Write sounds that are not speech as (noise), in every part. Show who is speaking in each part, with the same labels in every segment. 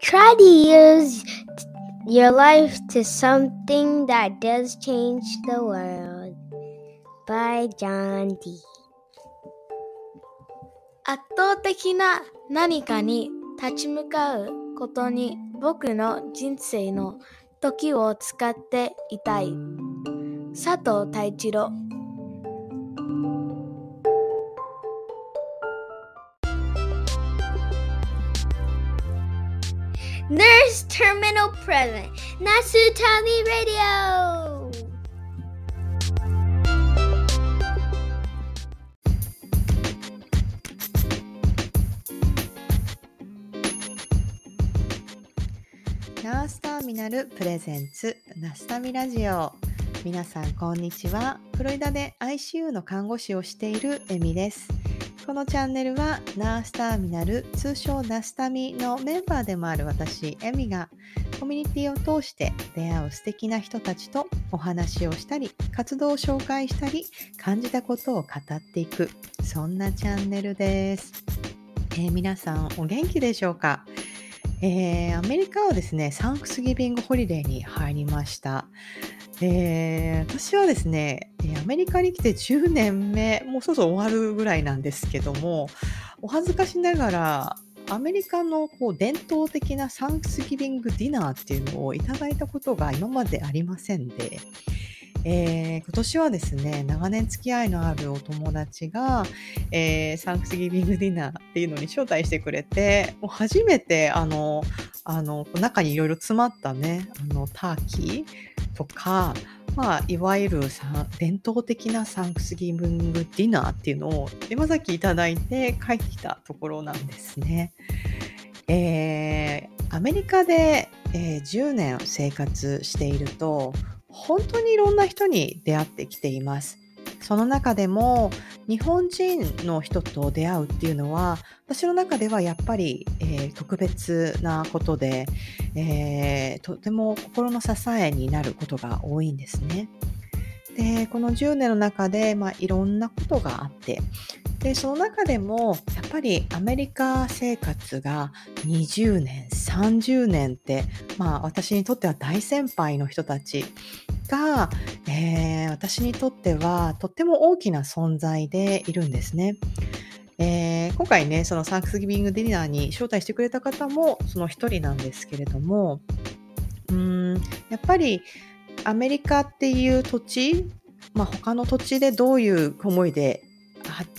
Speaker 1: Try to use your life to something that does change the world. By John D.
Speaker 2: 圧倒的な何かに立ち向かうことに僕の人生の時を使っていたい。佐藤太一郎
Speaker 1: Nurse Terminal Present. Nasutami Radio.
Speaker 3: ナースターミナルプレゼンツナスタミラジオ皆さんこんにちはフロリダで ICU の看護師をしているエミですこのチャンネルはナースターミナル通称ナスタミのメンバーでもある私エミがコミュニティを通して出会う素敵な人たちとお話をしたり活動を紹介したり感じたことを語っていくそんなチャンネルです、えー皆さんお元気でしょうか？えーアメリカはですね、サンクスギビングホリデーに入りました。えー私はですね、メリカに来て10年目、もうそろそろ終わるぐらいなんですけども、お恥ずかしながら、アメリカのこう伝統的なサンクスギビングディナーっていうのをいただいたことが今までありませんで、えー今年はですね、長年付き合いのあるお友達が、えーサンクスギビングディナーっていうのに招待してくれて、もう初めてあの、あの、中にいろいろ詰まったね、あの、ターキーとか、まあ、いわゆる伝統的なサンクスギビングディナーっていうのを山崎いただいて帰ってきたところなんですね。えーアメリカで、えー10年生活していると本当にいろんな人に出会ってきています。その中でも日本人の人と出会うっていうのは私の中ではやっぱり、えー特別なことで、えーとても心の支えになることが多いんですね。でこの10年の中で、まあ、いろんなことがあってでその中でもやっぱりアメリカ生活が20年30年って、まあ、私にとっては大先輩の人たちが、えー私にとってはとっても大きな存在でいるんですね。えー今回ねそのサンクスギビングディナーに招待してくれた方もその一人なんですけれどもうんやっぱりアメリカっていう土地、まあ、他の土地でどういう思いで、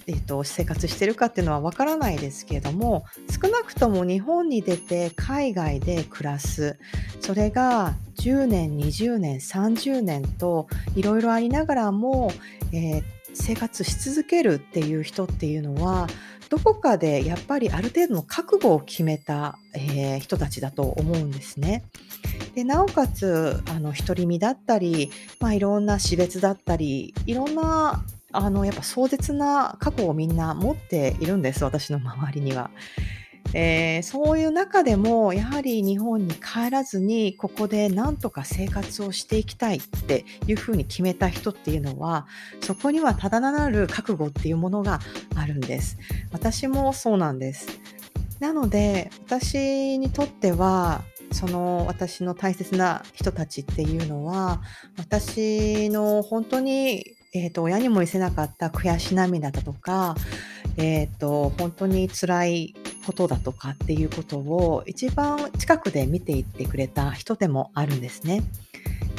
Speaker 3: えっと生活してるかっていうのはわからないですけれども少なくとも日本に出て海外で暮らすそれが10年20年30年といろいろありながらも、えー生活し続けるっていう人っていうのはどこかでやっぱりある程度の覚悟を決めた、えー人たちだと思うんですね。でなおかつあの独り身だったり、まあ、いろんな死別だったりいろんなあのやっぱ壮絶な過去をみんな持っているんです私の周りには。えーそういう中でもやはり日本に帰らずにここでなんとか生活をしていきたいっていうふうに決めた人っていうのはそこにはただなる覚悟っていうものがあるんです。私もそうなんです。なので私にとってはその私の大切な人たちっていうのは私の本当に、えー、と親にも見せなかった悔し涙だとか、えー、と本当に辛いことだとかっていうことを一番近くで見ていってくれた人でもあるんですね。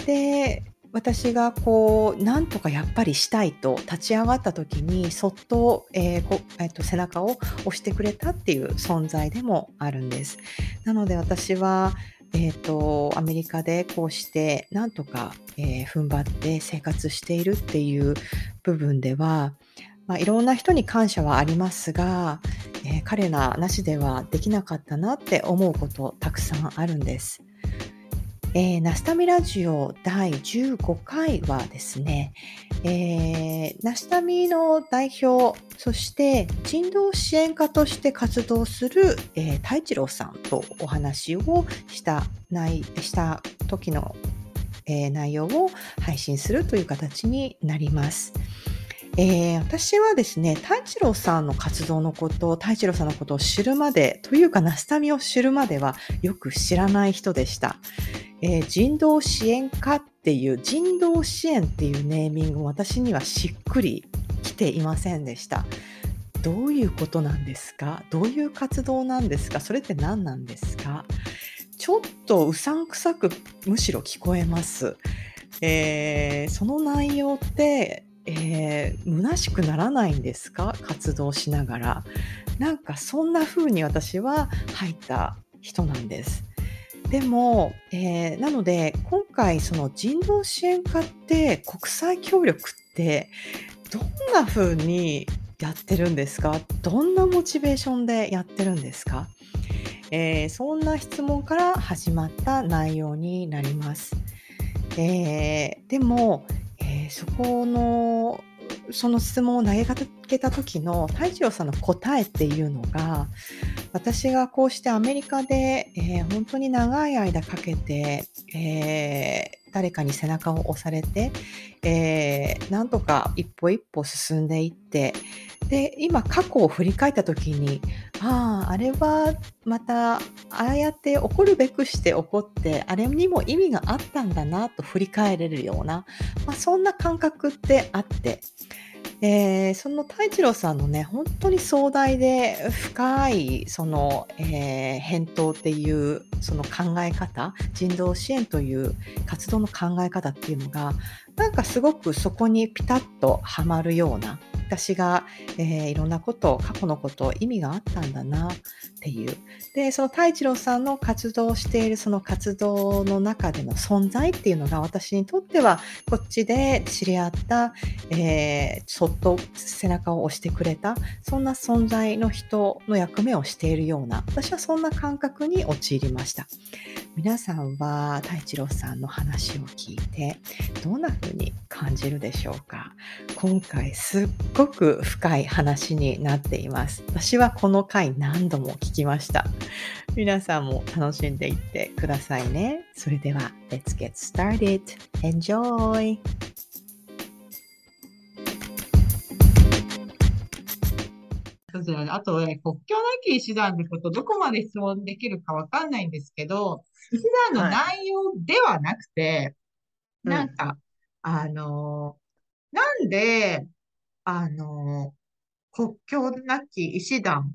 Speaker 3: で私がこうなんとかやっぱりしたいと立ち上がった時にそっと,、えーこえーと背中を押してくれたっていう存在でもあるんです。なので私はえー、とアメリカでこうしてなんとか、えー踏ん張って生活しているっていう部分では、まあ、いろんな人に感謝はありますが、えー彼らなしではできなかったなって思うことたくさんあるんです。えーナスタミラジオ第15回はですね、えーナスタミの代表、そして人道支援家として活動する、えー太一郎さんとお話をした内した時の、えー内容を配信するという形になります。えー、私はですね、太一郎さんの活動のことを、太一郎さんのことを知るまで、というか、ナスタミを知るまではよく知らない人でした。えー、人道支援家っていう、人道支援っていうネーミングも私にはしっくりきていませんでした。どういうことなんですか？どういう活動なんですか？それって何なんですか？ちょっとうさんくさくむしろ聞こえます。えー、その内容ってえー、虚しくならないんですか？活動しながら。なんかそんな風に私は入った人なんです。でも、えー、なので今回その人道支援課って国際協力ってどんな風にやってるんですか？どんなモチベーションでやってるんですか、えー、そんな質問から始まった内容になります。えー、でも、そこのその質問を投げかけた時の太一郎さんの答えっていうのが私がこうしてアメリカで、えー、本当に長い間かけて、えー、誰かに背中を押されて、えー、なんとか一歩一歩進んでいってで今過去を振り返った時にあああれはまたああやって起こるべくして起こってあれにも意味があったんだなと振り返れるような、まあ、そんな感覚ってあって、えー、その太一郎さんのね本当に壮大で深いその、えー、返答っていうその考え方人道支援という活動の考え方っていうのがなんかすごくそこにピタッとはまるような私が、えー、いろんなこと過去のこと意味があったんだなっていう。でその太一郎さんの活動をしているその活動の中での存在っていうのが私にとってはこっちで知り合った、えー、そっと背中を押してくれたそんな存在の人の役目をしているような私はそんな感覚に陥りました。皆さんは太一郎さんの話を聞いてどんな風に感じるでしょうか今回すっごく深い話になっています。私はこの回何度も聞きました。皆さんも楽しんでいってくださいね。それでは、Let's get started. Enjoy!
Speaker 4: あと、ね、国境なき医師団のこと、どこまで質問できるかわかんないんですけど、医師団の内容ではなくて、はい、なんか、うん、あの、なんで、あの、国境なき医師団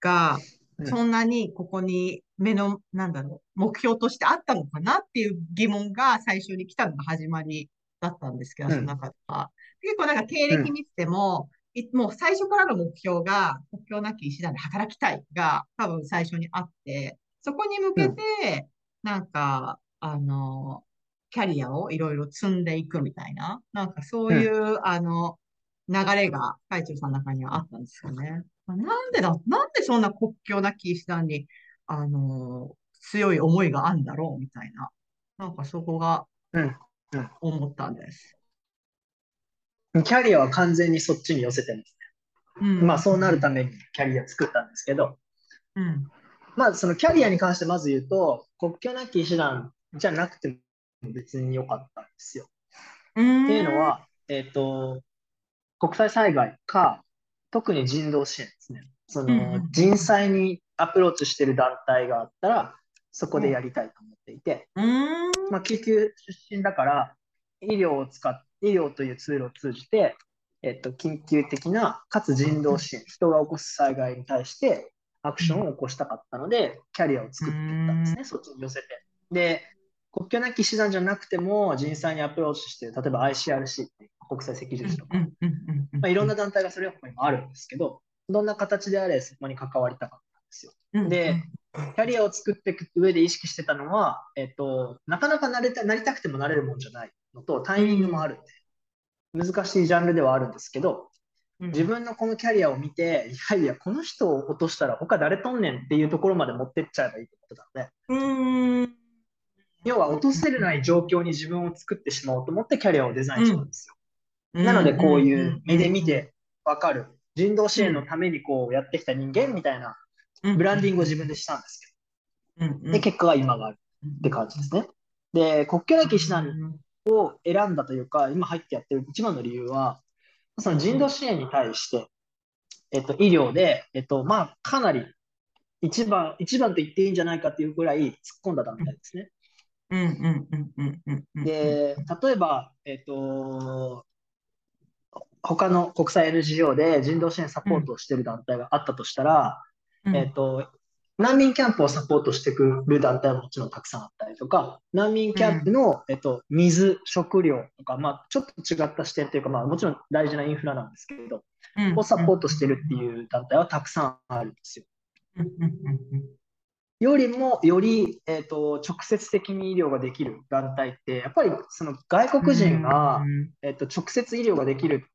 Speaker 4: が、そんなにここに目の、なんだろう、目標としてあったのかなっていう疑問が最初に来たのが始まりだったんですけど、その中では。結構なんか経歴見てても、うん、もう最初からの目標が国境なき医師団で働きたいが多分最初にあって、そこに向けて、なんか、あの、キャリアをいろいろ積んでいくみたいな、なんかそういう、うん、あの、流れが、海中さんの中にはあったんですよね。なんでだ、なんでそんな国境なき医師団に、あの強い思いがあるんだろうみたいな。なんかそこが、うん、うん、思ったんです。
Speaker 5: キャリアは完全にそっちに寄せてますね。うん、まあそうなるためにキャリア作ったんですけど、うん、まあそのキャリアに関してまず言うと、国境なき医師団じゃなくても別に良かったんですよ。っていうのは、えっ、ー、と、国際災害か、特に人道支援ですね。その、人災にアプローチしてる団体があったら、そこでやりたいと思っていて、まあ、救急出身だから、医療を使っ医療というツールを通じて、えっと、緊急的な、かつ人道支援、人が起こす災害に対してアクションを起こしたかったので、キャリアを作っていったんですね、そっちに寄せて。で、国境なき師団じゃなくても人災にアプローチして例えば ICRC 国際赤十字とか、まあ、いろんな団体がそれ他にもあるんですけど、どんな形であれそこに関わりたかったんですよ。で、キャリアを作っていく上で意識してたのは、えっと、なかなかなれたなりたくてもなれるもんじゃないのと、タイミングもあるんで、難しいジャンルではあるんですけど、自分のこのキャリアを見て、いやいや、この人を落としたら他誰とんねんっていうところまで持ってっちゃえばいいってことだので、要は落とせれない状況に自分を作ってしまおうと思ってキャリアをデザインしたんですよ。なので、こういう目で見てわかる、人道支援のためにこうやってきた人間みたいなブランディングを自分でしたんですけど。で、結果が今があるって感じですね。で、国境なき師団を選んだというか、今入ってやってる一番の理由は、その人道支援に対して、えっと、医療で、えっと、まあ、かなり一番、一番と言っていいんじゃないかっていうぐらい突っ込んだ団体ですね。で、例えば、えっと、他の国際 NGO で人道支援サポートをしている団体があったとしたら、うん、えっと、難民キャンプをサポートしてくる団体ももちろんたくさんあったりとか、難民キャンプの、うん、えっと、水、食料とか、まあ、ちょっと違った視点というか、まあ、もちろん大事なインフラなんですけど、うん、をサポートしてるっていう団体はたくさんあるんですよ。よりも、より、えーと、直接的に医療ができる団体って、やっぱりその外国人が、えーと、直接医療ができる、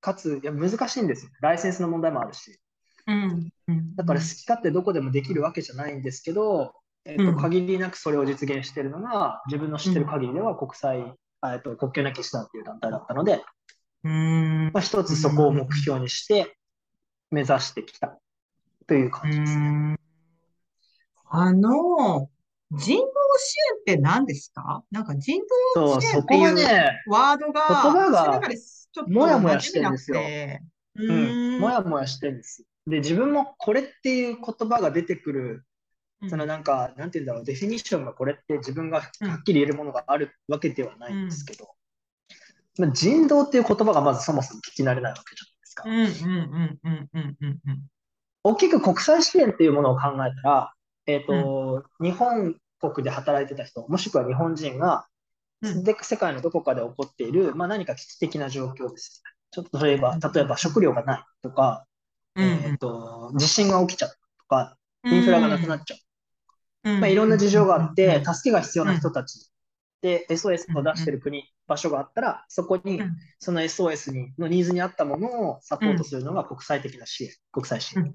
Speaker 5: かついや難しいんですよ。ライセンスの問題もあるし。
Speaker 4: うん。うん、
Speaker 5: だから好き勝手どこでもできるわけじゃないんですけど、えーと、限りなくそれを実現しているのが、自分の知ってる限りでは国際、えー、と国境なき師団という団体だったので、
Speaker 4: うん。
Speaker 5: まあ、一つそこを目標にして目指してきたという感じですね。
Speaker 4: あの、人道支援って何ですか？なんか人道支援っていうワードが、
Speaker 5: 言葉がもやもやしてるんですよ。うん、もやもやしてるんです。で、自分もこれっていう言葉が出てくる、そのなんか、なんて言うんだろう、デフィニッションがこれって自分がはっきり言えるものがあるわけではないんですけど、まあ、人道っていう言葉がまずそもそも聞き慣れないわけじゃないですか。大きく国際支援っていうものを考えたら、えっ、ー、と、うん、日本国で働いてた人、もしくは日本人が、で世界のどこかで起こっている、まあ、何か危機的な状況です。ちょっと例えば、例えば食料がないとか、うん、えっ、ー、と、地震が起きちゃったとか、インフラがなくなっちゃう。まあ、いろんな事情があって、助けが必要な人たち。で SOS を出してる国、場所があったら、そこにその SOS にのニーズに合ったものをサポートするのが国際的な支援、国際支援。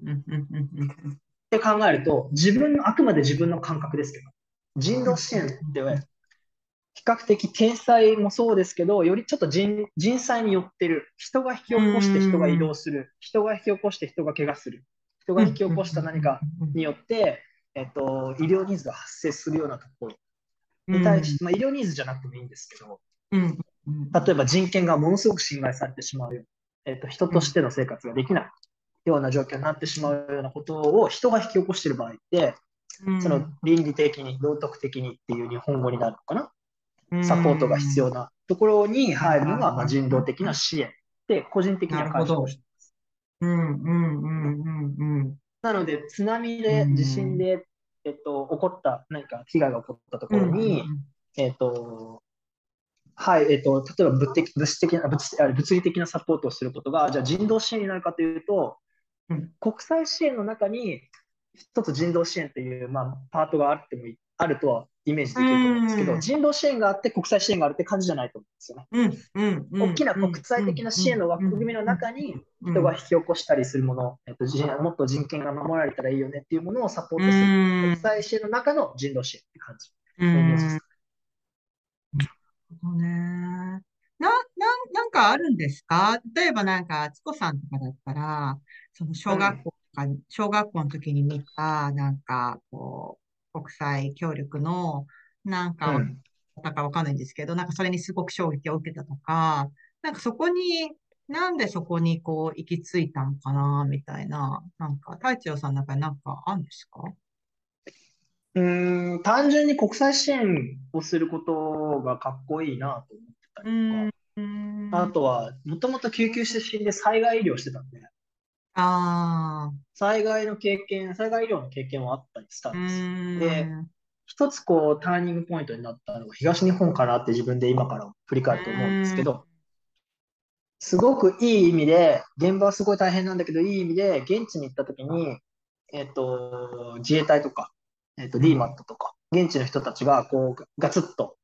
Speaker 5: って考えると、自分の、あくまで自分の感覚ですけど、人道支援って比較的天災もそうですけど、よりちょっと人人災によってる。人が引き起こして人が移動する。人が引き起こして人が怪我する。人が引き起こした何かによって、えっと、医療ニーズが発生するようなところに対して、まあ、医療ニーズじゃなくてもいいんですけど、例えば人権がものすごく侵害されてしまうよ。えっと、人としての生活ができない。ような状況になってしまうようなことを人が引き起こしている場合って、その倫理的に、道徳的にっていう日本語になるのかな、サポートが必要なところに入るのが、まあ、人道的な支援で、個人的には感謝をしています。なので、津波で、地震で、えっと、起こった、何か被害が起こったところに、えっと、はい、えっと、例えば物的物質的な物物理的なサポートをすることが、じゃあ人道支援になるかというと、うん、国際支援の中に一つ人道支援という、まあ、パートがあってもあるとはイメージできると思うんですけど、人道支援があって国際支援があるって感じじゃないと思うんですよね。大きな国際的な支援の枠組みの中に人が引き起こしたりするもの、えっと、もっと人権が守られたらいいよねっていうものをサポートする。国際支援の中の人道支援って感じのイメージです。
Speaker 4: なるほどね。な、な、なんかあるんですか？例えばなんか、つこさんとかだったら、その小学校とか、小学校の時に見た、なんか、こう、国際協力の、なんか、うん、だかわかんないんですけど、なんかそれにすごく衝撃を受けたとか、なんかそこに、なんでそこにこう行き着いたのかな、みたいな、なんか、太一郎さんの中になんかあるんですか？
Speaker 5: うん、単純に国際支援をすることがかっこいいなと思ったりとか、あとは、もともと救急出身で災害医療してたんで、
Speaker 4: あ
Speaker 5: 災害の経験、災害医療の経験はあったりしたんです。で、一つこうターニングポイントになったのが東日本かなって自分で今から振り返ると思うんですけど、すごくいい意味で、現場はすごい大変なんだけど、いい意味で、現地に行った時に、えっ、と、自衛隊とか、えっ、と、DMAT とか、現地の人たちが、こう、ガツッと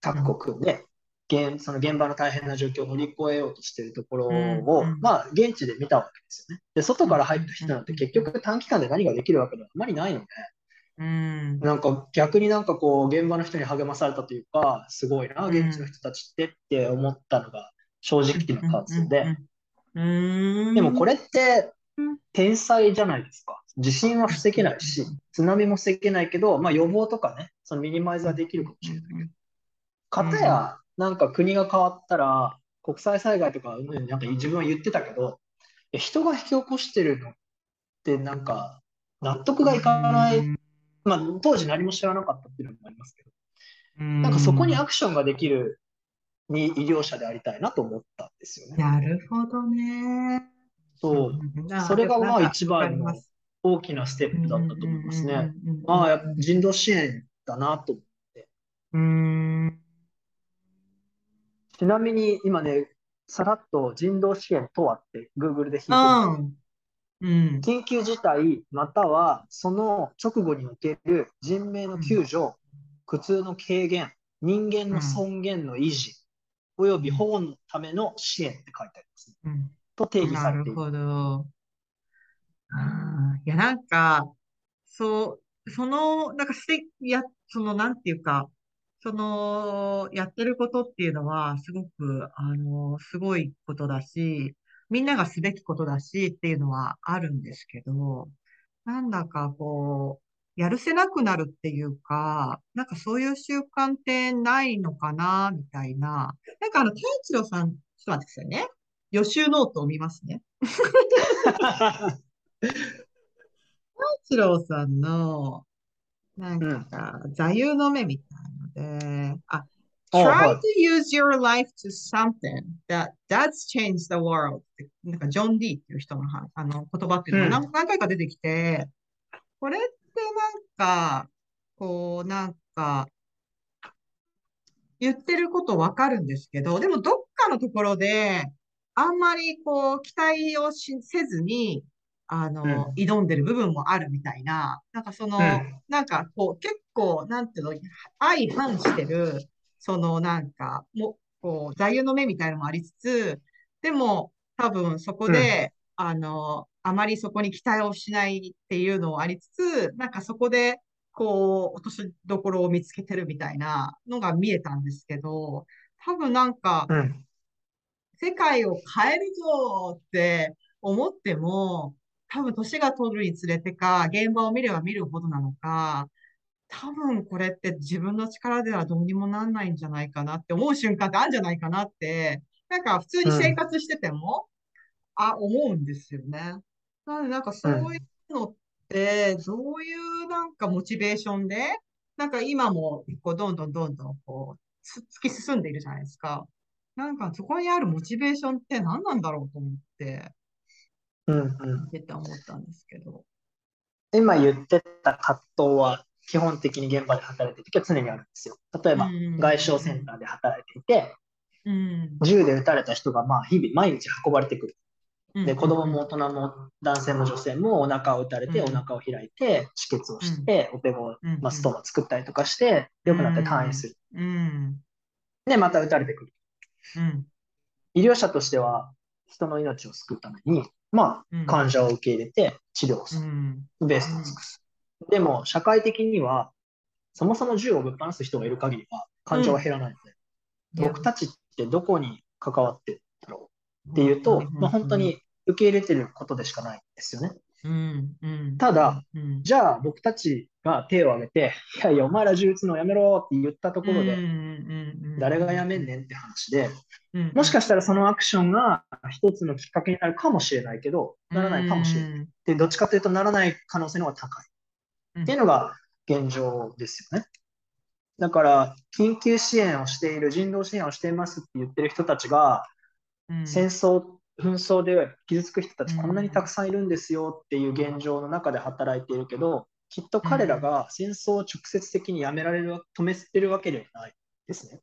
Speaker 5: 各国で現その現場の大変な状況を乗り越えようとしているところを、うん、まあ、現地で見たわけですよね。で、外から入った人なんて結局短期間で何ができるわけではあまりないので、
Speaker 4: うん、
Speaker 5: なんか逆になんかこう、現場の人に励まされたというか、すごいな、現地の人たちってって思ったのが正直な感想で。でもこれって天才じゃないですか。地震は防げないし、津波も防げないけど、まあ予防とかね、そのミニマイズはできるかもしれないけど。かたや、なんか国が変わったら、国際災害とか、なんか自分は言ってたけど、人が引き起こしてるのってなんか納得がいかない、まあ当時何も知らなかったっていうのもありますけど、なんかそこにアクションができるに医療者でありたいなと思ったんですよね。
Speaker 4: なるほどね。
Speaker 5: そう。それがまあ一番の大きなステップだったと思いますね。まあ人道支援だなと思って。うんちなみに今ね、さらっと人道支援とはって Google で弾いてみうん、緊急事態またはその直後における人命の救助、うん、苦痛の軽減、人間の尊厳の維持、および保護のための支援って書いてあります、うん、と定義されている。なるほど。
Speaker 4: あいや、なんか、そう、その、なんかすて、や、その、なんていうか、その、やってることっていうのは、すごく、あの、すごいことだし、みんながすべきことだしっていうのはあるんですけど、なんだかこう、やるせなくなるっていうか、なんかそういう習慣ってないのかな、みたいな。なんかあの、太一郎さん、ちょっと待ってくださいね。予習ノートを見ますね。(laughs) 太一郎さんの、なんか、座右の目みたいので、あ、try to use your life to something that does change the world. なんかジョン・ディっていう人のあの言葉っていうのが何,、何回か出てきて、これってなんか、こう、なんか、言ってることわかるんですけど、でもどっかのところで、あんまりこう、期待をしせずに、あの、うん、挑んでる部分もあるみたいな、なんかその、うん、なんかこう、結構、なんていうの、相反してる、そのなんか、も、こう、座右の目みたいなのもありつつ、でも、多分そこで、うん、あの、あまりそこに期待をしないっていうのもありつつ、なんかそこで、こう、落としどころを見つけてるみたいなのが見えたんですけど、多分なんか、世界を変えるぞって思っても、多分年が取るにつれてか、現場を見れば見るほどなのか、多分これって自分の力ではどうにもなんないんじゃないかなって思う瞬間ってあるんじゃないかなって、なんか普通に生活してても、うん、あ、思うんですよね。なのでなんかそういうのって、どういうなんかモチベーションで、なんか今もこうどんどんどんどんこう突き進んでいるじゃないですか。なんかそこにあるモチベーションって何なんだろうと思って、うんうん。って思ったんですけど。
Speaker 5: 今言ってた葛藤は基本的に現場で働いてる時は常にあるんですよ。例えば、外傷センターで働いていて、うん、銃で撃たれた人がまあ日々毎日運ばれてくる。で、子供も大人も男性も女性もお腹を打たれて、お腹を開いて、止血をして、オペ後、まあ、ストーマ作ったりとかして、良くなって退院する。で、また撃たれてくる。医療者としては、人の命を救うために、まあ、患者を受け入れて治療する。ベストを尽くす。でも、社会的には、そもそも銃をぶっ放す人がいる限りは、感情は減らないので、うん、僕たちってどこに関わってるだろう？っていうと、まあ、本当に受け入れてることでしかないんですよね。うんうん、ただ、うん、じゃあ僕たちが手を挙げて、いやいや、お前ら銃撃つのやめろって言ったところで、誰がやめんねんって話で、もしかしたらそのアクションが一つのきっかけになるかもしれないけど、ならないかもしれない。で、どっちかというとならない可能性の方が高い。っていうのが現状ですよね。だから、緊急支援をしている、人道支援をしていますって言ってる人たちが、戦争、紛争で傷つく人たちこんなにたくさんいるんですよっていう現状の中で働いているけど、きっと彼らが戦争を直接的にやめられる、止めてるわけではないですね。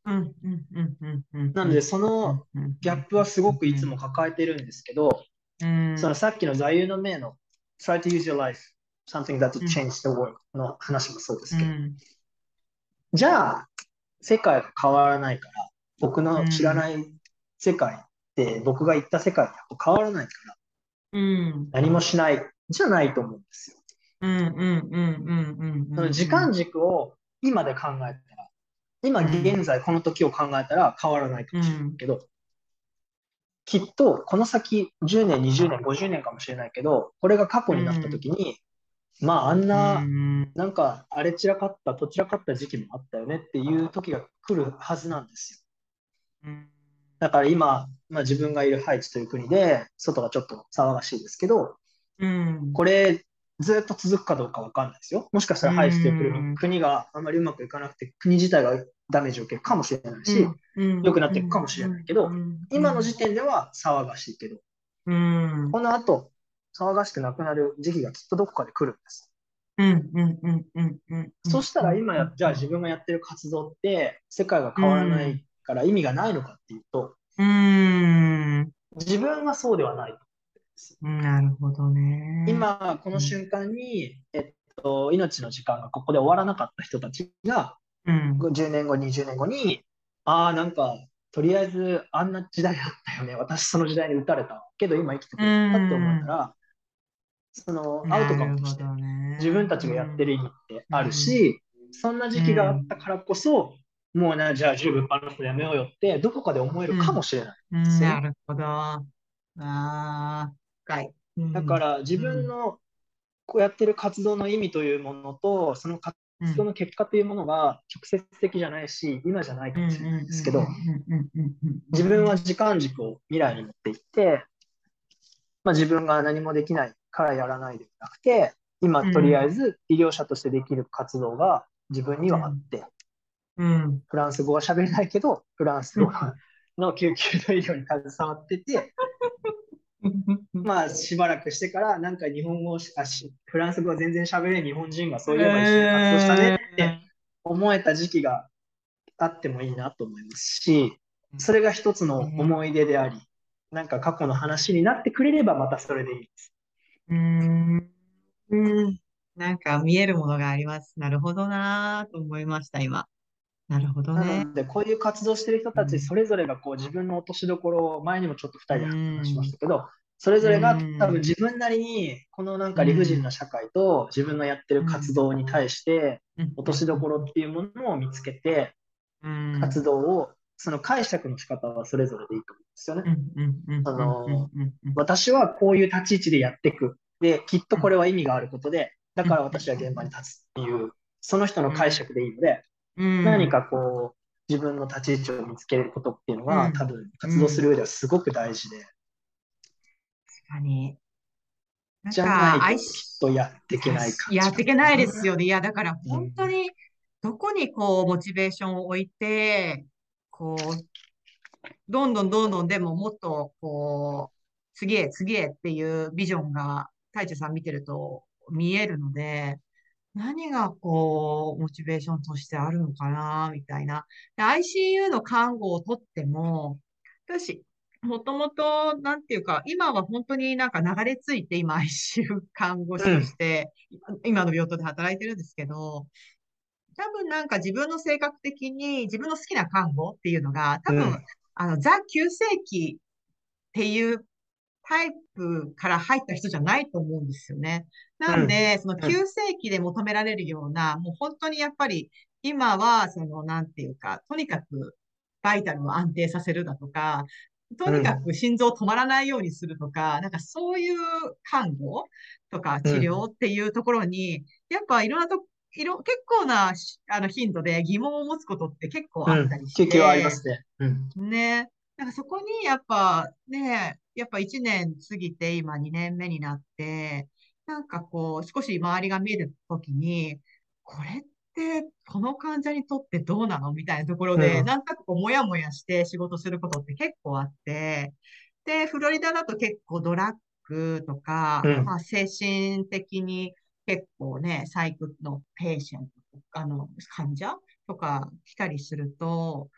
Speaker 5: なので、そのギャップはすごくいつも抱えてるんですけど、そのさっきの座右の銘の try to use your life something that changed the world の話もそうですけど、うん、じゃあ、世界が変わらないから、僕の知らない世界って僕が言った世界と変わらないから、うん、何もしないじゃないと思うんですよ。時間軸を今で考えたら、今現在この時を考えたら変わらないかもしれないけど、きっとこの先10年、20年、50年かもしれないけど、これが過去になった時に、まあ、あんな、なんか、あれ散らかった、と散らかった時期もあったよねっていう時が来るはずなんですよ。だから今、まあ、自分がいるハイチという国で、外がちょっと騒がしいですけど、
Speaker 4: うん、
Speaker 5: これ、ずっと続くかどうかわかんないですよ。もしかしたらハイチという国,、国があんまりうまくいかなくて、国自体がダメージを受けるかもしれないし、良くなっていくかもしれないけど、今の時点では騒がしいけど、
Speaker 4: うん、
Speaker 5: この後、騒がしくなくなる時期がきっとどこかで来るんです。
Speaker 4: うんうんうんうんうん。
Speaker 5: そしたら今や、じゃあ自分がやってる活動って世界が変わらないから意味がないのかっていうと、
Speaker 4: うん、
Speaker 5: 自分はそうではない。
Speaker 4: なるほどね。
Speaker 5: 今、この瞬間に、えっと、命の時間がここで終わらなかった人たちが、
Speaker 4: うん、10
Speaker 5: 年後、20年後に、ああ、なんか、とりあえずあんな時代あったよね。私その時代に打たれたけど今生きてくれたって思ったら、そのアウトカムとして自分たちがやってる意味ってあるし、そんな時期があったからこそ、もうな、じゃあ十分パラスやめようよって、どこかで思えるかもしれない。
Speaker 4: です、ねなるほど。ああ、深い。
Speaker 5: だから自分のこうやってる活動の意味というものと、その活動の結果というものが直接的じゃないし、今じゃないかもしれないですけど、自分は時間軸を未来に持っていって、まあ、自分が何もできないからやらないでなくて、今とりあえず医療者としてできる活動が自分にはあって、
Speaker 4: うん、
Speaker 5: フランス語は喋れないけど、フランス語 (laughs) の救急の医療に携わってて、(laughs) まあしばらくしてからなんか日本語あしフランス語は全然喋れない日本人がそういえば一緒に活動したねって思えた時期があってもいいなと思いますしそれが一つの思い出でありなんか過去の話になってくれればまたそれでいいです。
Speaker 4: うん。うん。なんか見えるものがあります。なるほどなと思いました、今。なるほど
Speaker 5: な
Speaker 4: ね。
Speaker 5: ので、こういう活動してる人たち、それぞれがこう自分の落としどころを、前にもちょっと2人で話しましたけど、それぞれが多分自分なりに、このなんか理不尽な社会と自分のやってる活動に対して、落としどころっていうものを見つけて、活動を、その解釈の仕方はそれぞれでいいと思うんですよね。あの、私はこういう立ち位置でやっていく。で、きっとこれは意味があることで、だから私は現場に立つっていう、その人の解釈でいいので、何かこう、自分の立ち位置を見つけることっていうのは、多分活動する上ではすごく大事で。確
Speaker 4: かに。
Speaker 5: じゃないときっとやっていけない
Speaker 4: かやっていけないですよね。いや、だから本当に、どこにこう、モチベーションを置いて、こう、どんどんどんどんでももっと、こう、次へ次へっていうビジョンが太一さん見てると見えるので、何がこう、モチベーションとしてあるのかな、みたいな。ICU の看護をとっても、私、もともと、なんていうか、今は本当になんか流れ着いて、今 ICU 看護師として、うん、今の病棟で働いてるんですけど、多分なんか自分の性格的に自分の好きな看護っていうのが、多分、うん、あの、ザ・急性期っていうタイプから入った人じゃないと思うんですよね。なんで、その急性期で求められるような、もう本当にやっぱり、今は、その、なんていうか、とにかく、バイタルを安定させるだとか、とにかく心臓止まらないようにするとか、なんかそういう看護とか治療っていうところに、やっぱいろんなといろ、結構なあの頻度で疑問を持つことって結構あったりして。
Speaker 5: うん、結構ありますね。
Speaker 4: うん、ね。なんかそこにやっぱね、やっぱ1年過ぎて今2年目になって、なんかこう少し周りが見えるときに、これってこの患者にとってどうなの？みたいなところで、うん、なんかこうもやもやして仕事することって結構あって、で、フロリダだと結構ドラッグとか、うん、まあ精神的に結構ね、 psych の patient あの、患者とか来たりすると、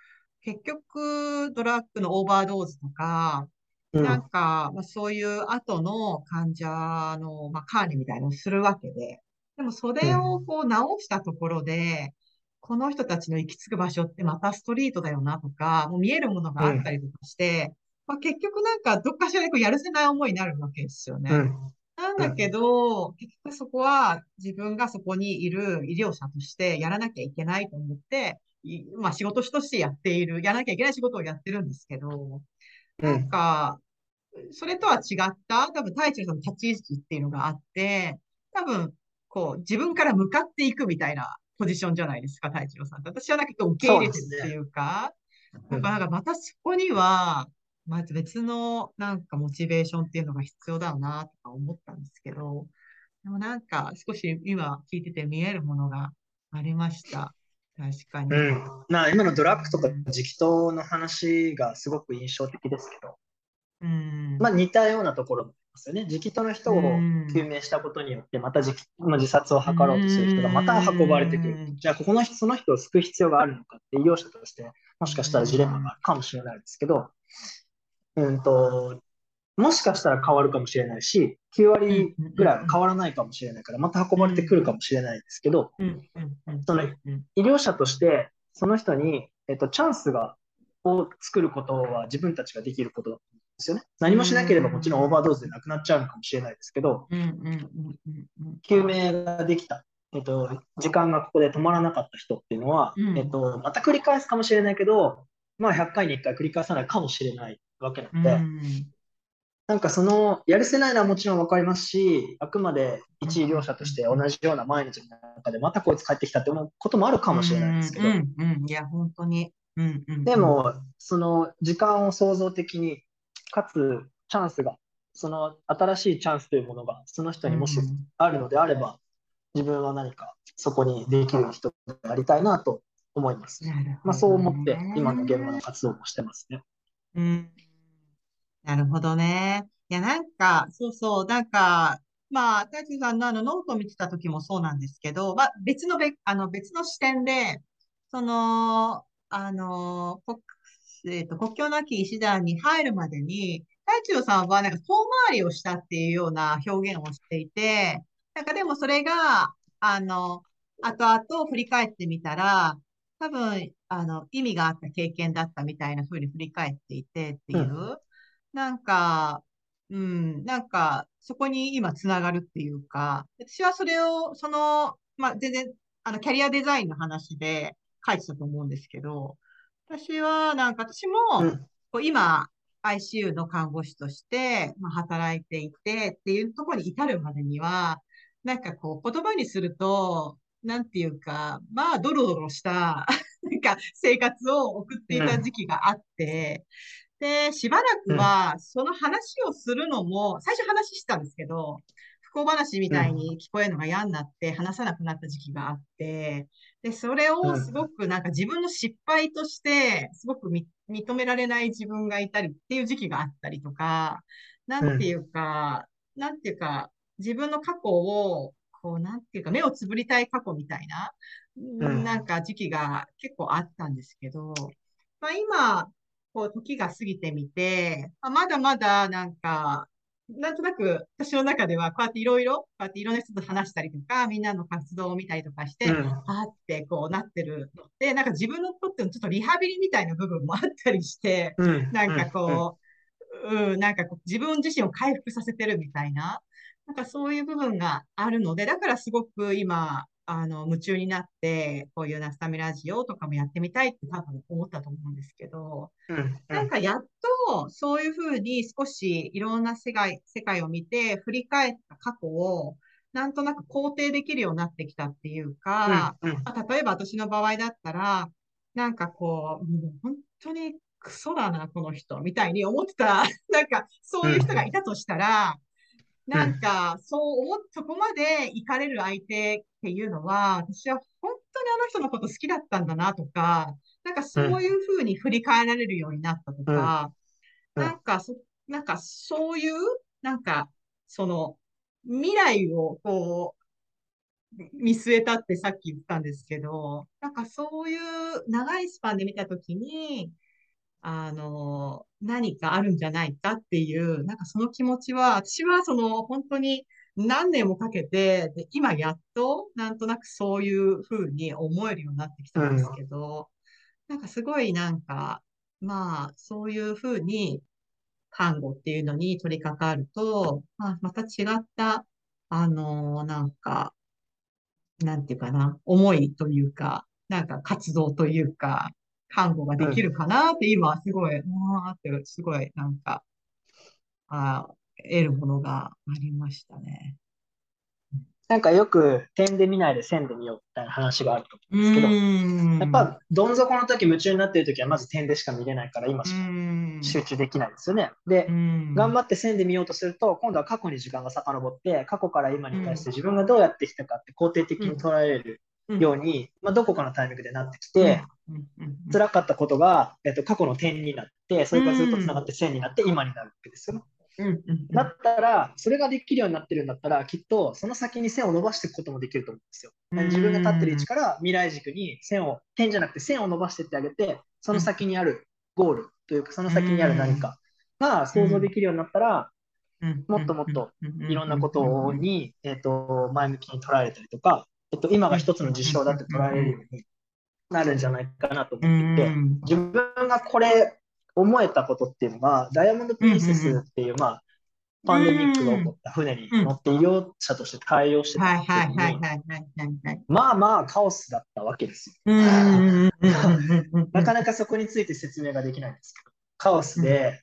Speaker 4: 結局、ドラッグの overdose とか、うん、なんか、まあ、そういう後の患者の、まあ、管理みたいなのをするわけで、でもそれをこう直したところで、この人たちの行き着く場所ってまたストリートだよなとか、もう見えるものがあったりとかして、うん、まあ、結局なんかどっかしらでこうやるせない思いになるわけですよね。うん、なんだけど、結局そこは自分がそこにいる医療者としてやらなきゃいけないと思って、まあ仕事としてやっている、やらなきゃいけない仕事をやってるんですけど、なんか、それとは違った、多分、太一さんの立ち位置っていうのがあって、多分、こう、自分から向かっていくみたいなポジションじゃないですか、太一郎さんって。私はなんか受け入れてるっていうか、だからまたそこには、まず別のなんかモチベーションっていうのが必要だよなとか思ったんですけど、でもなんか少し今聞いてて見えるものがありました。確かに。
Speaker 5: うん。まあ今のドラッグとか直答の話がすごく印象的ですけど、うん、まあ似たようなところですよね。直答の人を救命したことによって、また自自殺を図ろうとする人がまた運ばれてくる。じゃあ、ここの人、その人を救う必要があるのかって医療者として、もしかしたらジレンマがあるかもしれないですけど、うんと、もしかしたら変わるかもしれないし、9割ぐらいは変わらないかもしれないから、また運ばれてくるかもしれないですけど、その医療者として、その人に、えっと、チャンスがを作ることは自分たちができることだと思うんですよね。何もしなければもちろんオーバードーズで亡くなっちゃうのかもしれないですけど、救命ができた。えっと、時間がここで止まらなかった人っていうのは、えっと、また繰り返すかもしれないけど、まあ100回に1回繰り返さないかもしれないわけなので、なんかそのやるせないのはもちろん分かりますし、あくまで一医療者として同じような毎日の中でまたこいつ帰ってきたって思うこともあるかもしれないですけど、うん
Speaker 4: うん、いや、本当に。
Speaker 5: うんうん、でも、その時間を創造的に、かつチャンスが、その新しいチャンスというものがその人にもしあるのであれば、自分は何かそこにできる人でありたいなと思います。ね、まあ、そう思って今の現場の活動もしてますね。
Speaker 4: うんなるほどね。いや、なんか、そうそう、なんか、まあ、大地さんのあのノートを見てた時もそうなんですけど、まあ、別のべ、あの、別の視点で、その、あの、国、えっと、国境なき医師団に入るまでに、大地さんはなんか遠回りをしたっていうような表現をしていて、なんかでもそれが、あの、後々振り返ってみたら、多分、あの、意味があった経験だったみたいな風に振り返っていてっていう、うん。なんか、うん、なんか、そこに今つながるっていうか、私はそれを、その、まあ、全然、あの、キャリアデザインの話で書いてたと思うんですけど、私は、なんか、私も、こう今、ICU の看護師として、まあ、働いていてっていうところに至るまでには、なんかこう、言葉にすると、なんていうか、まあ、ドロドロした、(laughs) なんか、生活を送っていた時期があって、で、しばらくは、その話をするのも、最初話してたんですけど、不幸話みたいに聞こえるのが嫌になって話さなくなった時期があって、で、それをすごくなんか自分の失敗として、すごく認められない自分がいたりっていう時期があったりとか、なんていうか、なんていうか、自分の過去を、こう、なんていうか、目をつぶりたい過去みたいな、なんか時期が結構あったんですけど、まあ今、こう、時が過ぎてみて、あまだまだなんか、なんとなく私の中ではこうやっていろいろ、こうやっていろんな人と話したりとか、みんなの活動を見たりとかして、うん、あってこうなってるので、なんか自分のとってのちょっとリハビリみたいな部分もあったりして、うん、なんかこう、うん、なんかこう自分自身を回復させてるみたいな、なんかそういう部分があるので、だからすごく今、あの、夢中になって、こういうナスタミラジオとかもやってみたいって多分思ったと思うんですけど、うんうん、なんかやっとそういうふうに少しいろんな世界、世界を見て振り返った過去をなんとなく肯定できるようになってきたっていうか、うんうん、まあ、例えば私の場合だったら、なんかこう、もう本当にクソだな、この人、みたいに思ってた、(laughs) なんかそういう人がいたとしたら、なんか、そう思っ、そこまで行かれる相手っていうのは、私は本当にあの人のこと好きだったんだなとか、なんかそういうふうに振り返られるようになったとか、なんかそ、なんかそういう、なんか、その、未来をこう、見据えたってさっき言ったんですけど、なんかそういう長いスパンで見たときに、あの、何かあるんじゃないかっていう、なんかその気持ちは、私はその本当に何年もかけて、で今やっとなんとなくそういうふうに思えるようになってきたんですけど、うん、なんかすごいなんか、まあそういうふうに看護っていうのに取り掛かると、まあ、また違った、あのなんか、なんていうかな、思いというか、なんか活動というか、看護ができるかなって今すごい、うわーってすごいなんか、あ得るものがありましたね。
Speaker 5: なんかよく点で見ないで線で見ようみたいな話があると思うんですけど、やっぱどん底の時夢中になってる時はまず点でしか見れないから今しか集中できないですよね。で、頑張って線で見ようとすると今度は過去に時間が遡って過去から今に対して自分がどうやってきたかって肯定的に捉えるように、まあ、どこかのタイミングでなってきて、辛かったことが、えっと、過去の点になってそれからずっとつながって線になって今になるわけですよ。ね。だったら、それができるようになってるんだったら、きっとその先に線を伸ばしていくこともできると思うんですよ。自分が立ってる位置から未来軸に線を、点じゃなくて線を伸ばしていってあげて、その先にあるゴールというか、その先にある何かが想像できるようになったら、もっともっといろんなことに、えー、と前向きに捉えたりとか、えっと、今が一つの事象だって捉えるようになるんじゃないかなと思っていて、自分がこれ思えたことっていうのが、ダイヤモンド・プリンセスっていう、まあ、パンデミックが起こった船に乗って医療者として対応してた時に、まあまあカオスだったわけですよ。なかなかそこについて説明ができないんですけど、カオスで、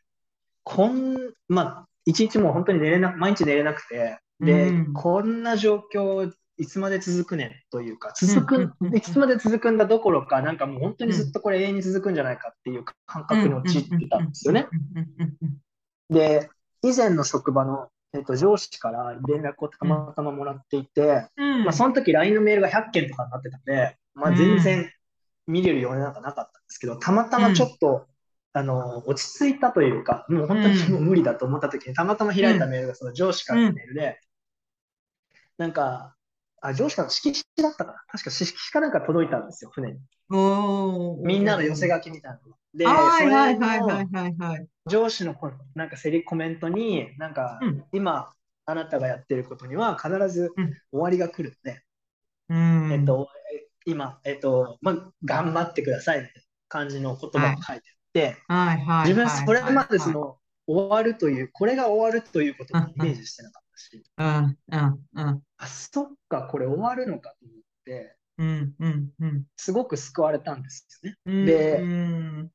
Speaker 5: こん、まあ、一日も本当に寝れな、毎日寝れなくて、で、こんな状況いつまで続くねんというか、続く、いつまで続くんだどころか、なんかもう本当にずっとこれ永遠に続くんじゃないかっていう感覚に陥ってたんですよね。で、以前の職場の、えっと、上司から連絡をたまたまもらっていて、まあ、その時 LINE のメールが100件とかになってたん。で、まあ、全然見れる余裕なん。かなかったん。ですけど、たまたまちょっと、あの、落ち着いたというか、もう本当にもう無理だと思った時に、たまたま開いたメールがその上司からのメールで、なん。か、あ、上司からの色紙だったかな。確か色紙かなんか届いたんですよ、船に。みんなの寄せ書きみたいなの。で、はいはいはいはいはいはい。上司のなんかセリコメントに、なんか、うん、今、あなたがやってることには必ず終わりが来るんで、うん、えっと、今、えっと、まあ、頑張ってくださいみたいな感じの言葉が書いてあって、自分、それまでその、終わるという、これが終わるということをイメージしてなかったし、うんうんうん、あ、そっか、これ終わるのかと思って、うんうんうん、すごく救われたんですよね。うん、で、うん、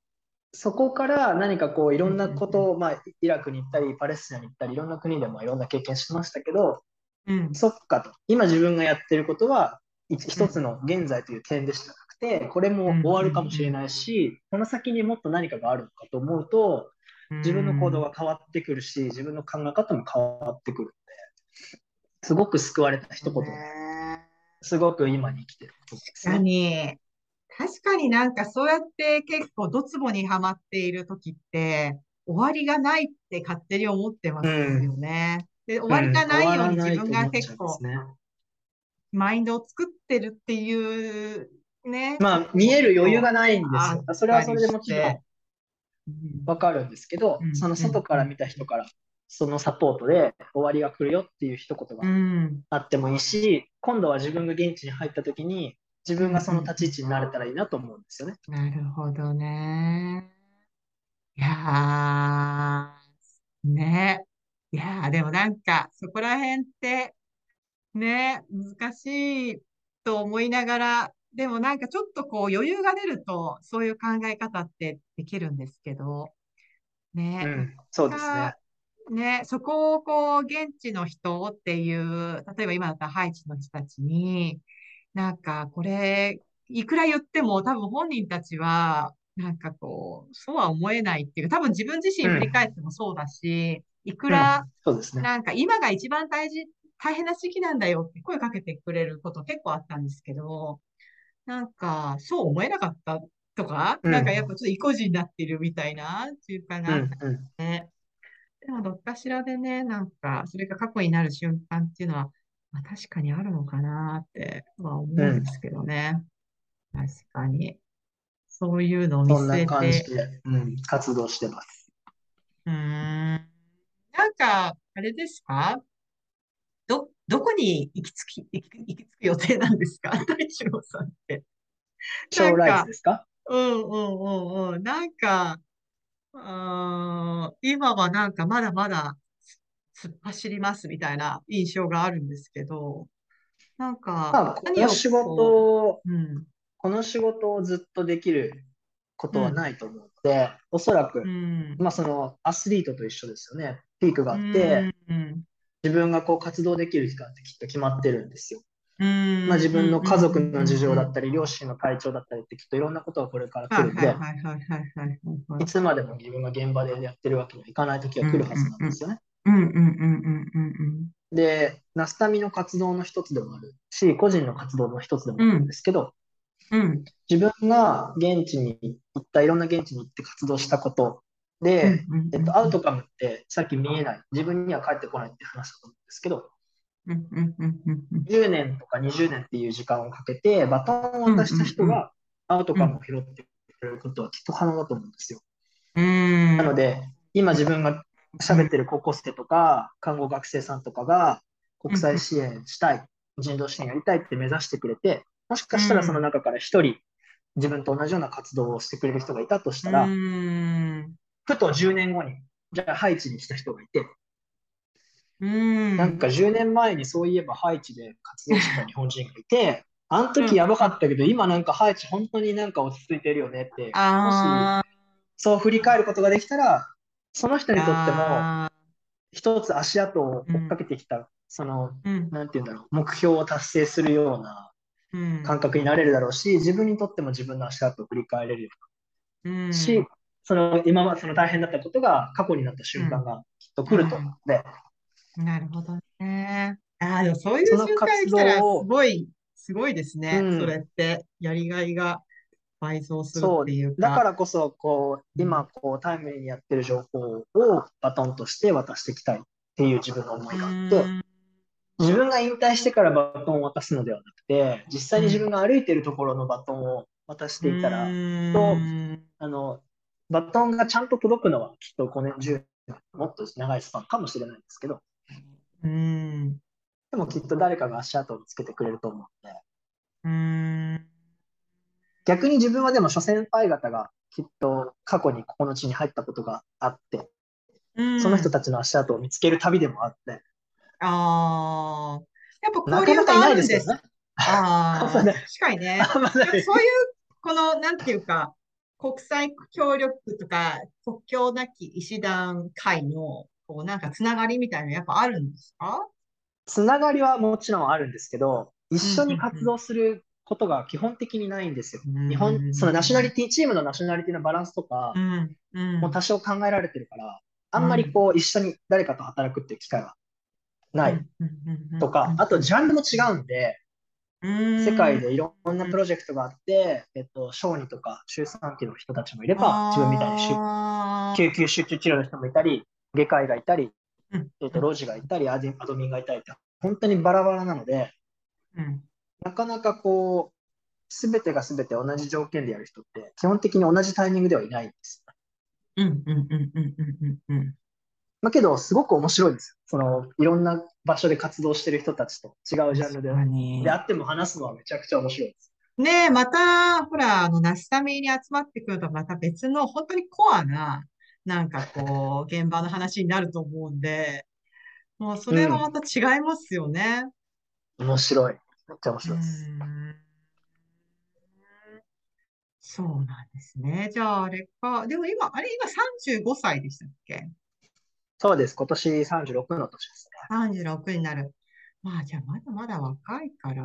Speaker 5: そこから何かこういろんなことを、まあ、イラクに行ったり、パレスチナに行ったり、いろんな国でもいろんな経験してましたけど、うん、そっかと、今自分がやってることは、一つの現在という点でしかなくて、これも終わるかもしれないし、この先にもっと何かがあるのかと思うと、自分の行動が変わってくるし、自分の考え方も変わってくるすごく救われた一言、すごく今に生きてる、
Speaker 4: ね。確かに、確かになんかそうやって結構ドツボにはまっている時って、終わりがないって勝手に思ってますよね。うん、で終わりがないように自分が結構、マインドを作ってるっていうね。
Speaker 5: まあ、見える余裕がないんですよ。それはそれでもちろんわかるんですけど、うん、その外から見た人から、そのサポートで終わりが来るよっていう一言があってもいいし、今度は自分が現地に入った時に、自分がその立ち位置になれたらいいなと思うんですよね。
Speaker 4: なるほどね。いやー、ね。いやー、でもなんか、そこら辺って、ね、難しいと思いながら、でもなんかちょっとこう余裕が出ると、そういう考え方ってできるんですけど、ね。
Speaker 5: うん、そうですね。
Speaker 4: ね、そこをこう、現地の人っていう、例えば今だったらハイチの人たちに、なんかこれ、いくら言っても多分本人たちは、なんかこう、そうは思えないっていう、多分自分自身振り返ってもそうだし、うん、いくら、
Speaker 5: そうですね。
Speaker 4: なんか今が一番大事、大変な時期なんだよって声かけてくれること結構あったんですけど、なんか、そう思えなかったとか、うん、なんかやっぱちょっと意固地になってるみたいな習慣があったんですね。でもどっかしらでね、なんか、それが過去になる瞬間っていうのは、まあ、確かにあるのかなっては思うんですけどね。うん、確かに。そういうのを見
Speaker 5: そんな感じで、うん、活動してます。
Speaker 4: うん。なんか、あれですか？ど、どこに行き着き、行き行き着く予定なんですか？(laughs) 大志郎さんって。
Speaker 5: 将来ですか
Speaker 4: うんうんうんうん。なんか、あ今はなんかまだまだ突っ走りますみたいな印象があるんですけど、なんか、
Speaker 5: まあ、この仕事、うん、この仕事をずっとできることはないと思うので、うん、おそらく、うん、まあそのアスリートと一緒ですよね。ピークがあって、うん、自分がこう活動できる期間ってきっと決まってるんですよ。まあ、自分の家族の事情だったり、両親の体調だったりってきっといろんなことがこれから来るんで、いつまでも自分が現場でやってるわけにはいかない時が来るはずなんですよね。で、ナスタミの活動の一つでもあるし、個人の活動の一つでもあるんですけど、うん、自分が現地に行った、いろんな現地に行って活動したことで、えっと、アウトカムってさっき見えない、自分には返ってこないって話だと思うんですけど、10年とか20年っていう時間をかけて、バトンを渡した人がアウトカムを拾ってくれることはきっと可能だと思うんですよ。なので、今自分が喋ってる高校生とか、看護学生さんとかが国際支援したい、人道支援やりたいって目指してくれて、もしかしたらその中から一人、自分と同じような活動をしてくれる人がいたとしたら、ふと10年後に、じゃあハイチに来た人がいて、なんか10年前にそういえばハイチで活動してた日本人がいて、あの時やばかったけど、今なんかハイチ本当になんか落ち着いてるよねって、もしそう振り返ることができたら、その人にとっても、一つ足跡を追っかけてきた、その、なんて言うんだろう、目標を達成するような感覚になれるだろうし、自分にとっても自分の足跡を振り返れるような、し、その今までその大変だったことが過去になった瞬間がきっと来ると思うので、
Speaker 4: なるほどね。ああ、でもそういう瞬間に来たらすごい、すごいですね。それって、やりがいが倍増するっていう
Speaker 5: か。だからこそ、こう、今、こう、タイムリーにやってる情報をバトンとして渡していきたいっていう自分の思いがあって、自分が引退してからバトンを渡すのではなくて、実際に自分が歩いてるところのバトンを渡していたら、と、あの、バトンがちゃんと届くのはきっと5年、10年、もっと長いスパンかもしれないんですけど、うん。でもきっと誰かが足跡をつけてくれると思うんで、うん。逆に自分はでも諸先輩方がきっと過去にここの地に入ったことがあって、うん、その人たちの足跡を見つける旅でもあって。
Speaker 4: ああ。やっぱ交流があるんです。ね、(laughs) ああ、確かにね。そういう、この、なんていうか、国際協力とか、国境なき医師団会の、こう、なんかつながりみたいなのやっぱあるんですか？
Speaker 5: つながりはもちろんあるんですけど、一緒に活動することが基本的にないんですよ。日本、そのナショナリティ、チームのナショナリティのバランスとか、もう多少考えられてるから、あんまりこう、一緒に誰かと働くっていう機会はないとか、あとジャンルも違うんで、世界でいろんなプロジェクトがあって、えっと、小児とか周産期の人たちもいれば、自分みたいに救急集中治療の人もいたり、外科医がいたり、えっと、ロジがいたり、アドミンがいたりって、本当にバラバラなので、うん、なかなかこう、すべてがすべて同じ条件でやる人って、基本的に同じタイミングではいないんです。うんうんうんうんうんうん。まあけど、すごく面白いです。その、いろんな場所で活動してる人たちと違うジャンルで、であっても話すのはめちゃくちゃ面白いです。
Speaker 4: ねえ、また、ほら、あの、ナスタミに集まってくると、また別の、本当にコアな、なんかこう、現場の話になると思うんで、もうそれはまた違いますよね。
Speaker 5: うん、面白い。めっちゃ面白いです。
Speaker 4: そうなんですね。じゃあ、あれか。でも今、あれ、今35歳でしたっけ？
Speaker 5: そうです。今年36の年です
Speaker 4: ね。36になる。まあ、じゃあ、まだまだ若いから、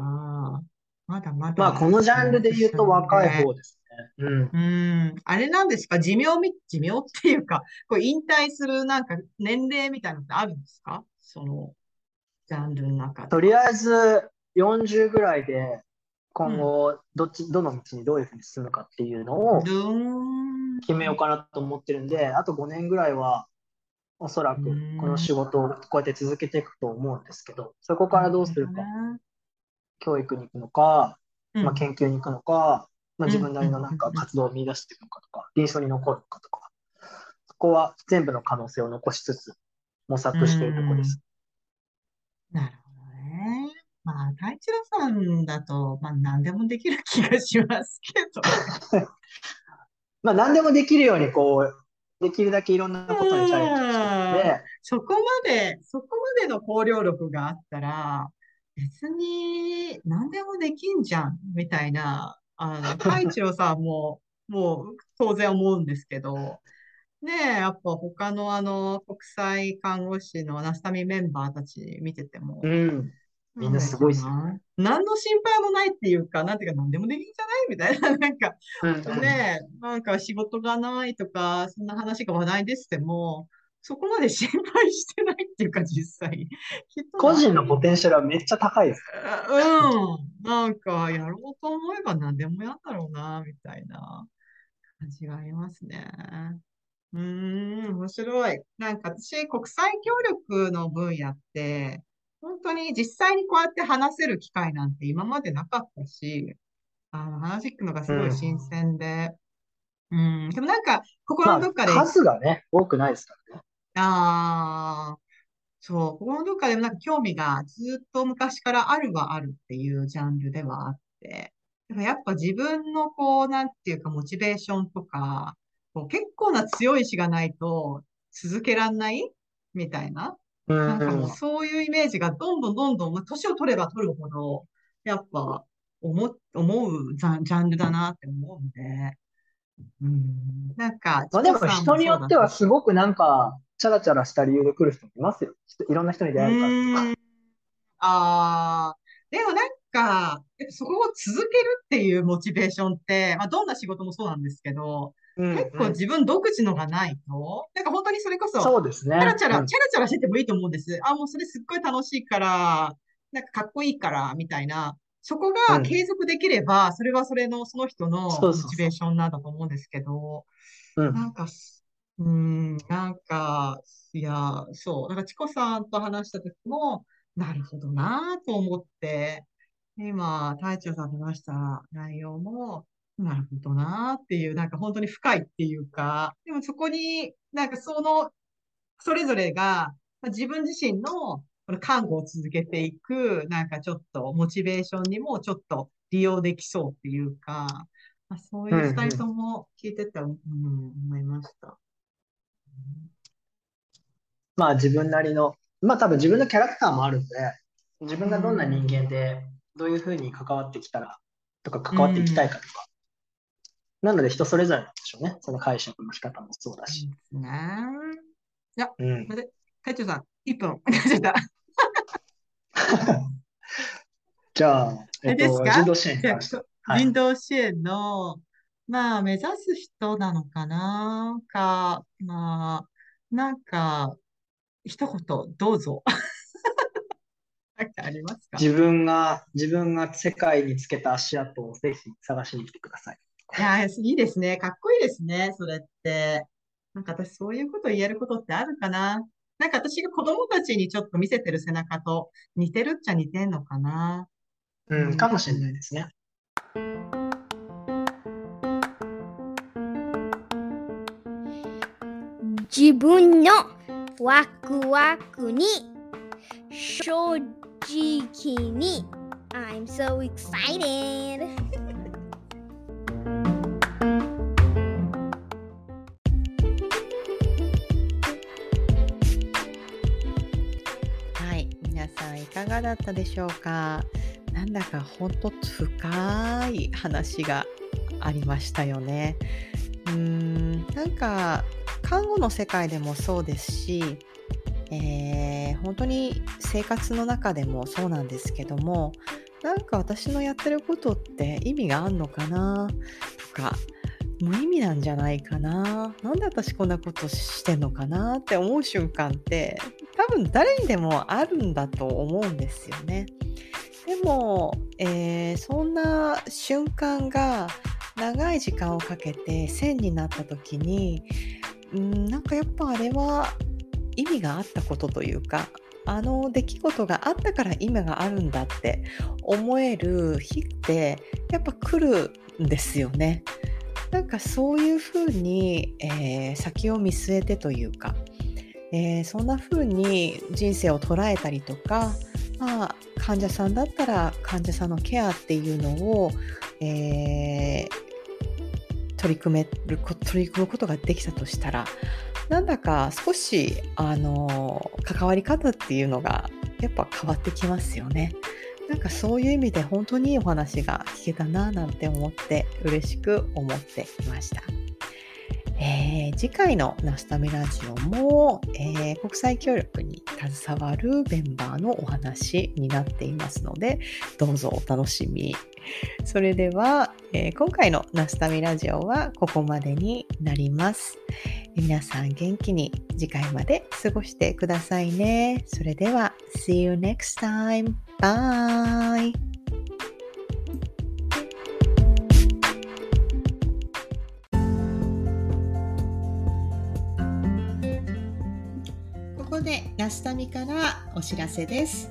Speaker 4: まだまだ。
Speaker 5: まあ、このジャンルで言うと若い方ですね。うん。
Speaker 4: うん。あれなんですか？寿命み、寿命っていうか、こう引退するなんか年齢みたいなのってあるんですか？その、ジャンルの中で。
Speaker 5: とりあえず、40ぐらいで、今後、どっち、どの道にどういうふうに進むかっていうのを決めようかなと思ってるんで、あと5年ぐらいは、おそらくこの仕事をこうやって続けていくと思うんですけど、そこからどうするか、教育に行くのか、まあ、研究に行くのか、まあ、自分なりのなんか活動を見出していくのかとか、臨床に残るのかとか、そこは全部の可能性を残しつつ模索しているところです。
Speaker 4: なるほどね。まあ、太一郎さんだと、まあ、何でもできる気がしますけど。(laughs)
Speaker 5: まあ、何でもできるように、こう、できるだけいろんなことにチャレンジして
Speaker 4: で、そこまで、そこまでの考慮力があったら、別に何でもできんじゃん、みたいな、あの、太一郎さんも、もう当然思うんですけど、ねえ、やっぱ他のあの、国際看護師のナスタミメンバーたち見てても、
Speaker 5: うん。みんなすごいっす
Speaker 4: ね。何の心配もないっていうか、なんていうか、何でもできるんじゃない？みたいな、(laughs) なんか、うん、ねえ、なんか仕事がないとか、そんな話が話題でしても、そこまで心配してないっていうか、実際。
Speaker 5: 個人のポテンシャルはめっちゃ高いです
Speaker 4: うん。なんか、やろうと思えば何でもやんだろうな、みたいな感じがありますね。うん、面白い。なんか私、国際協力の分野って、本当に実際にこうやって話せる機会なんて今までなかったし、あの、話聞くのがすごい新鮮で、うん、うん、でもなんか、心のどっかで、
Speaker 5: まあ、数がね、多くないですか。
Speaker 4: ああ、そう、心のどっかでもなんか興味がずっと昔からあるはあるっていうジャンルではあって、だからやっぱ自分のこう、なんていうかモチベーションとか、こう結構な強い意志がないと続けらんないみたいな。なんかもうそういうイメージがどんどんどんどん、まあ、年を取れば取るほど、やっぱ思、思うジャンルだなって思うんで、うん、なんか、
Speaker 5: まあでも人によってはすごくなんか、チャラチャラした理由で来る人もいますよ。いろんな人に出会えるからとか。
Speaker 4: ああ、でもなんか、そこを続けるっていうモチベーションって、まあどんな仕事もそうなんですけど、うん結構自分独自のがないと、なんか本当にそれこそ、
Speaker 5: そうですね。
Speaker 4: チャラチャラ、うん、チャラチャラしててもいいと思うんです。あ、もうそれすっごい楽しいから、なんかかっこいいから、みたいな。そこが継続できれば、うん、それはそれの、その人のモチベーションなんだと思うんですけど、そうそうそうなんか、うん、なんか、いや、そう。なんか、チコさんと話した時も、なるほどなと思って、今、隊長さんと話した内容も、なるほどなっていう、なんか本当に深いっていうか、でもそこになんかその、それぞれが、まあ、自分自身のこの看護を続けていく、なんかちょっとモチベーションにもちょっと利用できそうっていうか、まあ、そういう二人とも聞いてて、うん、うん、思いました。
Speaker 5: まあ自分なりの、まあ多分自分のキャラクターもあるんで、自分がどんな人間で、どういうふうに関わってきたら、とか関わっていきたいかとか、なので人それぞれなんでしょうね。その解釈の仕方もそうだし。
Speaker 4: ねいや、うん。で、隊長さん、1分、お願いした。
Speaker 5: じゃあ、えっと、人道支援に関して。
Speaker 4: 人道支援の、まあ、目指す人なのかな？か、まあ、なんか、一言、どうぞ。(laughs) なんかありますか？
Speaker 5: 自分が、自分が世界につけた足跡をぜひ探しに来てください。
Speaker 4: いや、いいですね。かっこいいですね、それって。なんか私そういうこと言えることってあるかな？なんか私が子供たちにちょっと見せてる背中と似てるっちゃ似てんのかな？
Speaker 5: うん、かもしれないですね。
Speaker 1: 自分のワクワクに正直に I'm so excited! (laughs)
Speaker 3: はい、皆さんいかがだったでしょうか？なんだかほんと深い話がありましたよね。うーんなんか看護の世界でもそうですし、えー、本当に生活の中でもそうなんですけどもなんか私のやってることって意味があんのかな？とか無意味なんじゃないかな？なんで私こんなことしてんのかな？って思う瞬間って多分誰にでもあるんだと思うんですよね。でも、えー、そんな瞬間が長い時間をかけて線になった時にんなんかやっぱあれは意味があったことというかあの出来事があったから今があるんだって思える日ってやっぱ来るんですよね。なんかそういうふうに、えー、先を見据えてというか、えー、そんな風に人生を捉えたりとか、まあ、患者さんだったら患者さんのケアっていうのを、えー、取り組める取り組むことができたとしたらなんだか少しあの関わり方っていうのがやっぱ変わってきますよね。なんかそういう意味で本当にいいお話が聞けたななんて思って嬉しく思っていました。えー、次回のナスタミラジオも、えー、国際協力に携わるメンバーのお話になっていますので、どうぞお楽しみ。それでは、えー、今回のナスタミラジオはここまでになります。皆さん元気に次回まで過ごしてくださいね。それでは、See you next time. Bye! ここでナスタミからお知らせです。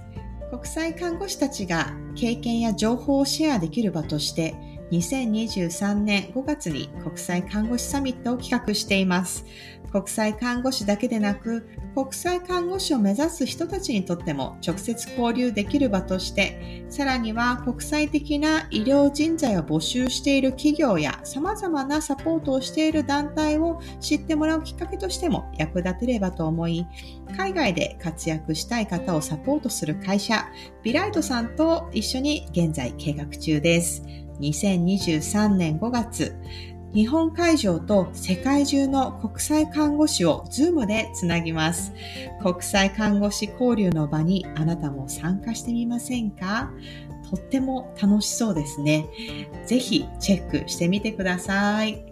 Speaker 3: 国際看護師たちが経験や情報をシェアできる場として2023年5月に国際看護師サミットを企画しています。国際看護師だけでなく、国際看護師を目指す人たちにとっても直接交流できる場として、さらには国際的な医療人材を募集している企業や様々なサポートをしている団体を知ってもらうきっかけとしても役立てればと思い、海外で活躍したい方をサポートする会社、ビライトさんと一緒に現在計画中です。2023年5月、日本会場と世界中の国際看護師を Zoom でつなぎます。国際看護師交流の場にあなたも参加してみませんか？とっても楽しそうですね。ぜひチェックしてみてください。